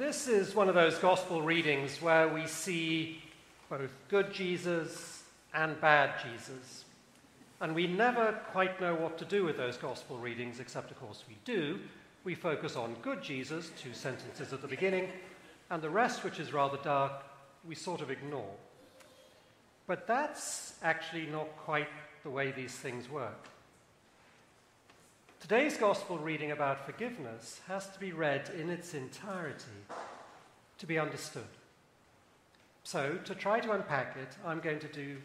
This is one of those gospel readings where we see both good Jesus and bad Jesus. And we never quite know what to do with those gospel readings, except, of course, we do. We focus on good Jesus, two sentences at the beginning, and the rest, which is rather dark, we sort of ignore. But that's actually not quite the way these things work. Today's gospel reading about forgiveness has to be read in its entirety to be understood. So, to try to unpack it, I'm going to do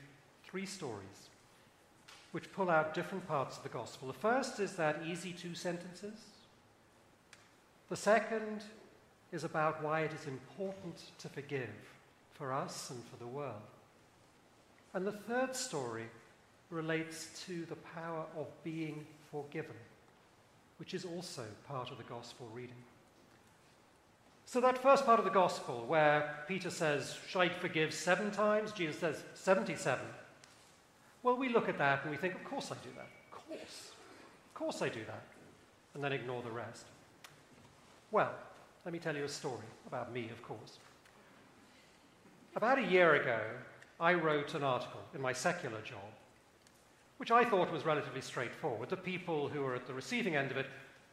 three stories which pull out different parts of the gospel. The first is that easy two sentences. The second is about why it is important to forgive for us and for the world. And the third story relates to the power of being forgiven which is also part of the gospel reading. So, that first part of the gospel, where Peter says, Should I forgive seven times? Jesus says, 77. Well, we look at that and we think, Of course I do that. Of course. Of course I do that. And then ignore the rest. Well, let me tell you a story about me, of course. About a year ago, I wrote an article in my secular job which I thought was relatively straightforward. The people who were at the receiving end of it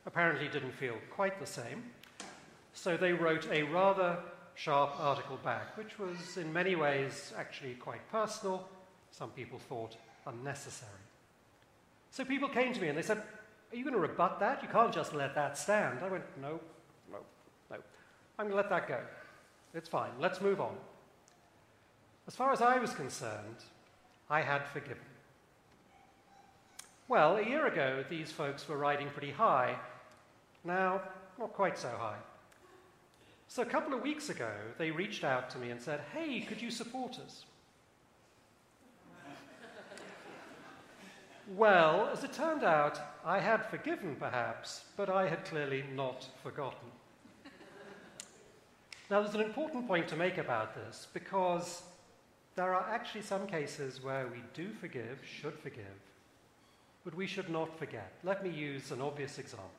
apparently didn't feel quite the same. So they wrote a rather sharp article back, which was in many ways actually quite personal. Some people thought unnecessary. So people came to me and they said, Are you going to rebut that? You can't just let that stand. I went, No, no, no. I'm going to let that go. It's fine. Let's move on. As far as I was concerned, I had forgiven. Well, a year ago, these folks were riding pretty high. Now, not quite so high. So a couple of weeks ago, they reached out to me and said, Hey, could you support us? well, as it turned out, I had forgiven perhaps, but I had clearly not forgotten. now, there's an important point to make about this because there are actually some cases where we do forgive, should forgive, but we should not forget. Let me use an obvious example.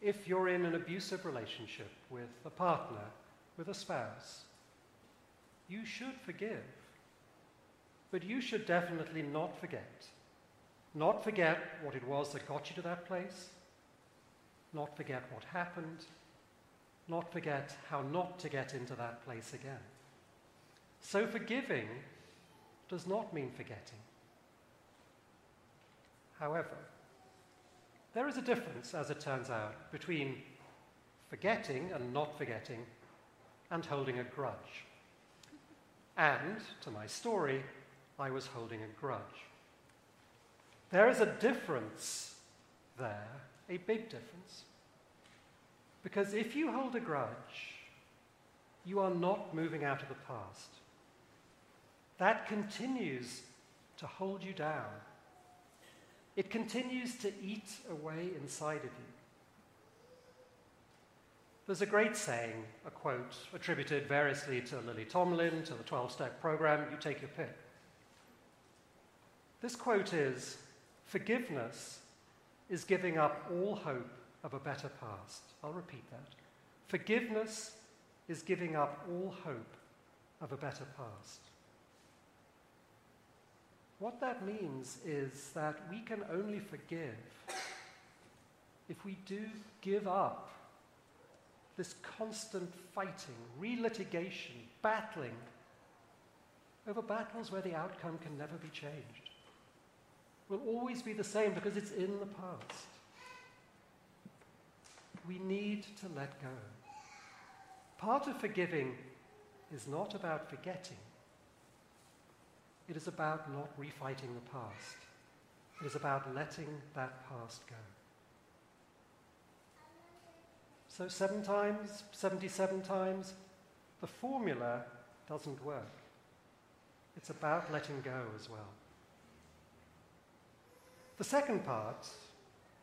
If you're in an abusive relationship with a partner, with a spouse, you should forgive. But you should definitely not forget. Not forget what it was that got you to that place. Not forget what happened. Not forget how not to get into that place again. So forgiving does not mean forgetting. However, there is a difference, as it turns out, between forgetting and not forgetting and holding a grudge. And, to my story, I was holding a grudge. There is a difference there, a big difference. Because if you hold a grudge, you are not moving out of the past. That continues to hold you down it continues to eat away inside of you. There's a great saying, a quote, attributed variously to Lily Tomlin, to the 12 step program, you take your pick. This quote is Forgiveness is giving up all hope of a better past. I'll repeat that. Forgiveness is giving up all hope of a better past. What that means is that we can only forgive if we do give up this constant fighting, relitigation, battling over battles where the outcome can never be changed. Will always be the same because it's in the past. We need to let go. Part of forgiving is not about forgetting, it is about not refighting the past. It is about letting that past go. So, seven times, 77 times, the formula doesn't work. It's about letting go as well. The second part,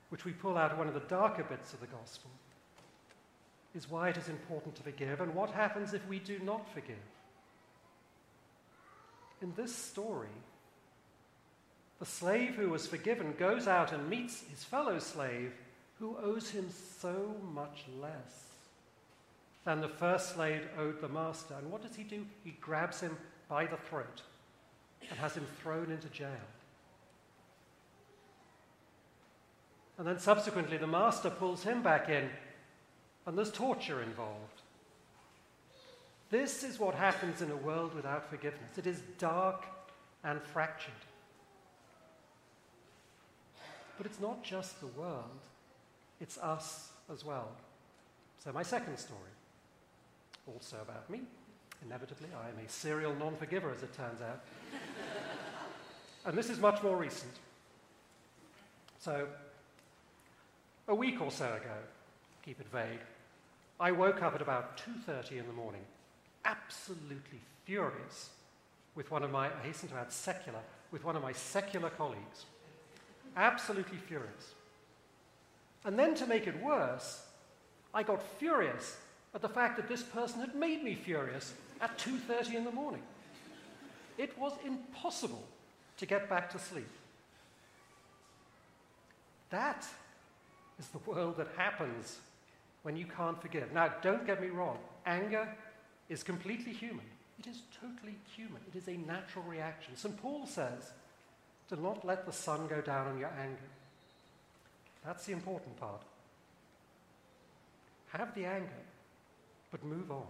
which we pull out of one of the darker bits of the gospel, is why it is important to forgive and what happens if we do not forgive in this story, the slave who was forgiven goes out and meets his fellow slave who owes him so much less. than the first slave owed the master. And what does he do? He grabs him by the throat and has him thrown into jail. And then subsequently, the master pulls him back in, and there's torture involved. This is what happens in a world without forgiveness. It is dark and fractured. But it's not just the world, it's us as well. So, my second story, also about me. Inevitably, I am a serial non forgiver, as it turns out. and this is much more recent. So, a week or so ago, keep it vague, I woke up at about 2:30 in the morning, absolutely furious with one of my, I hasten to add secular, with one of my secular colleagues. Absolutely furious. And then to make it worse, I got furious at the fact that this person had made me furious at 2:30 in the morning. It was impossible to get back to sleep. That is the world that happens when you can't forgive. Now, don't get me wrong, anger is completely human. It is totally human. It is a natural reaction. St. Paul says, do not let the sun go down on your anger. That's the important part. Have the anger, but move on.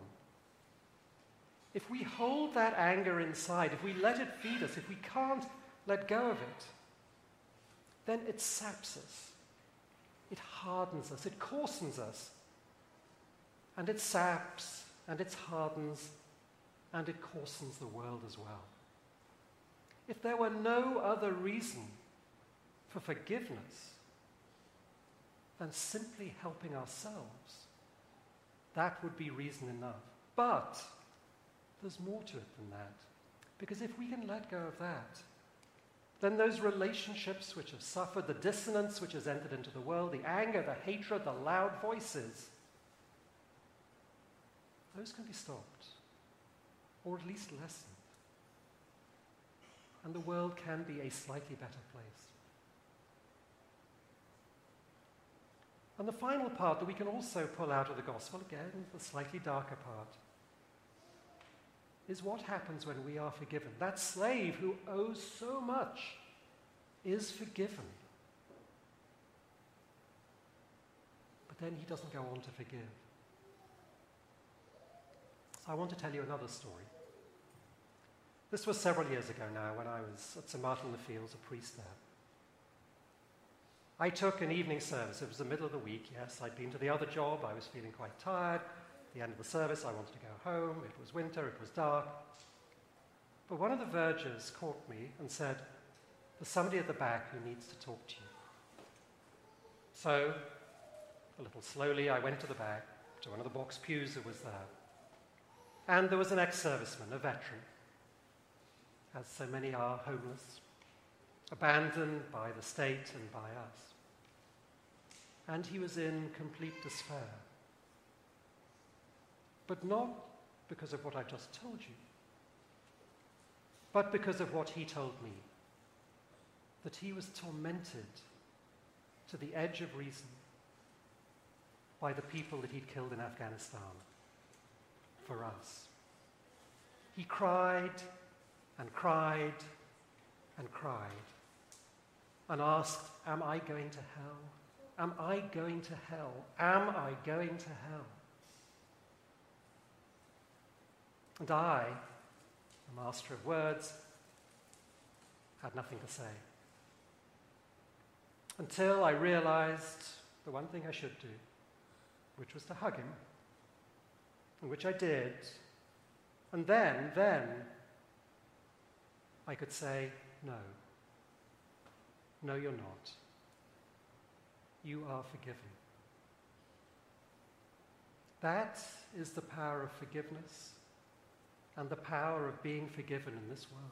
If we hold that anger inside, if we let it feed us, if we can't let go of it, then it saps us. It hardens us. It coarsens us. And it saps and it hardens and it coarsens the world as well. If there were no other reason for forgiveness than simply helping ourselves, that would be reason enough. But there's more to it than that. Because if we can let go of that, then those relationships which have suffered, the dissonance which has entered into the world, the anger, the hatred, the loud voices, those can be stopped, or at least lessened. And the world can be a slightly better place. And the final part that we can also pull out of the gospel, again, the slightly darker part, is what happens when we are forgiven. That slave who owes so much is forgiven. But then he doesn't go on to forgive. I want to tell you another story. This was several years ago now when I was at St. Martin in the Fields, a priest there. I took an evening service. It was the middle of the week, yes. I'd been to the other job. I was feeling quite tired. At the end of the service, I wanted to go home. It was winter, it was dark. But one of the vergers caught me and said, There's somebody at the back who needs to talk to you. So, a little slowly, I went to the back, to one of the box pews that was there. And there was an ex serviceman, a veteran, as so many are homeless, abandoned by the state and by us. And he was in complete despair. But not because of what I just told you, but because of what he told me that he was tormented to the edge of reason by the people that he'd killed in Afghanistan for us. He cried and cried and cried and asked, Am I going to hell? Am I going to hell? Am I going to hell? And I, the master of words, had nothing to say. Until I realized the one thing I should do, which was to hug him, which I did. And then, then, I could say, no. No, you're not. You are forgiven. That is the power of forgiveness and the power of being forgiven in this world.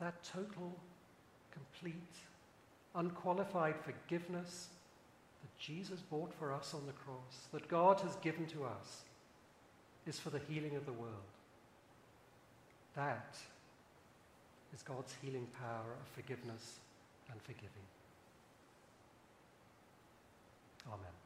That total, complete, unqualified forgiveness Jesus bought for us on the cross, that God has given to us, is for the healing of the world. That is God's healing power of forgiveness and forgiving. Amen.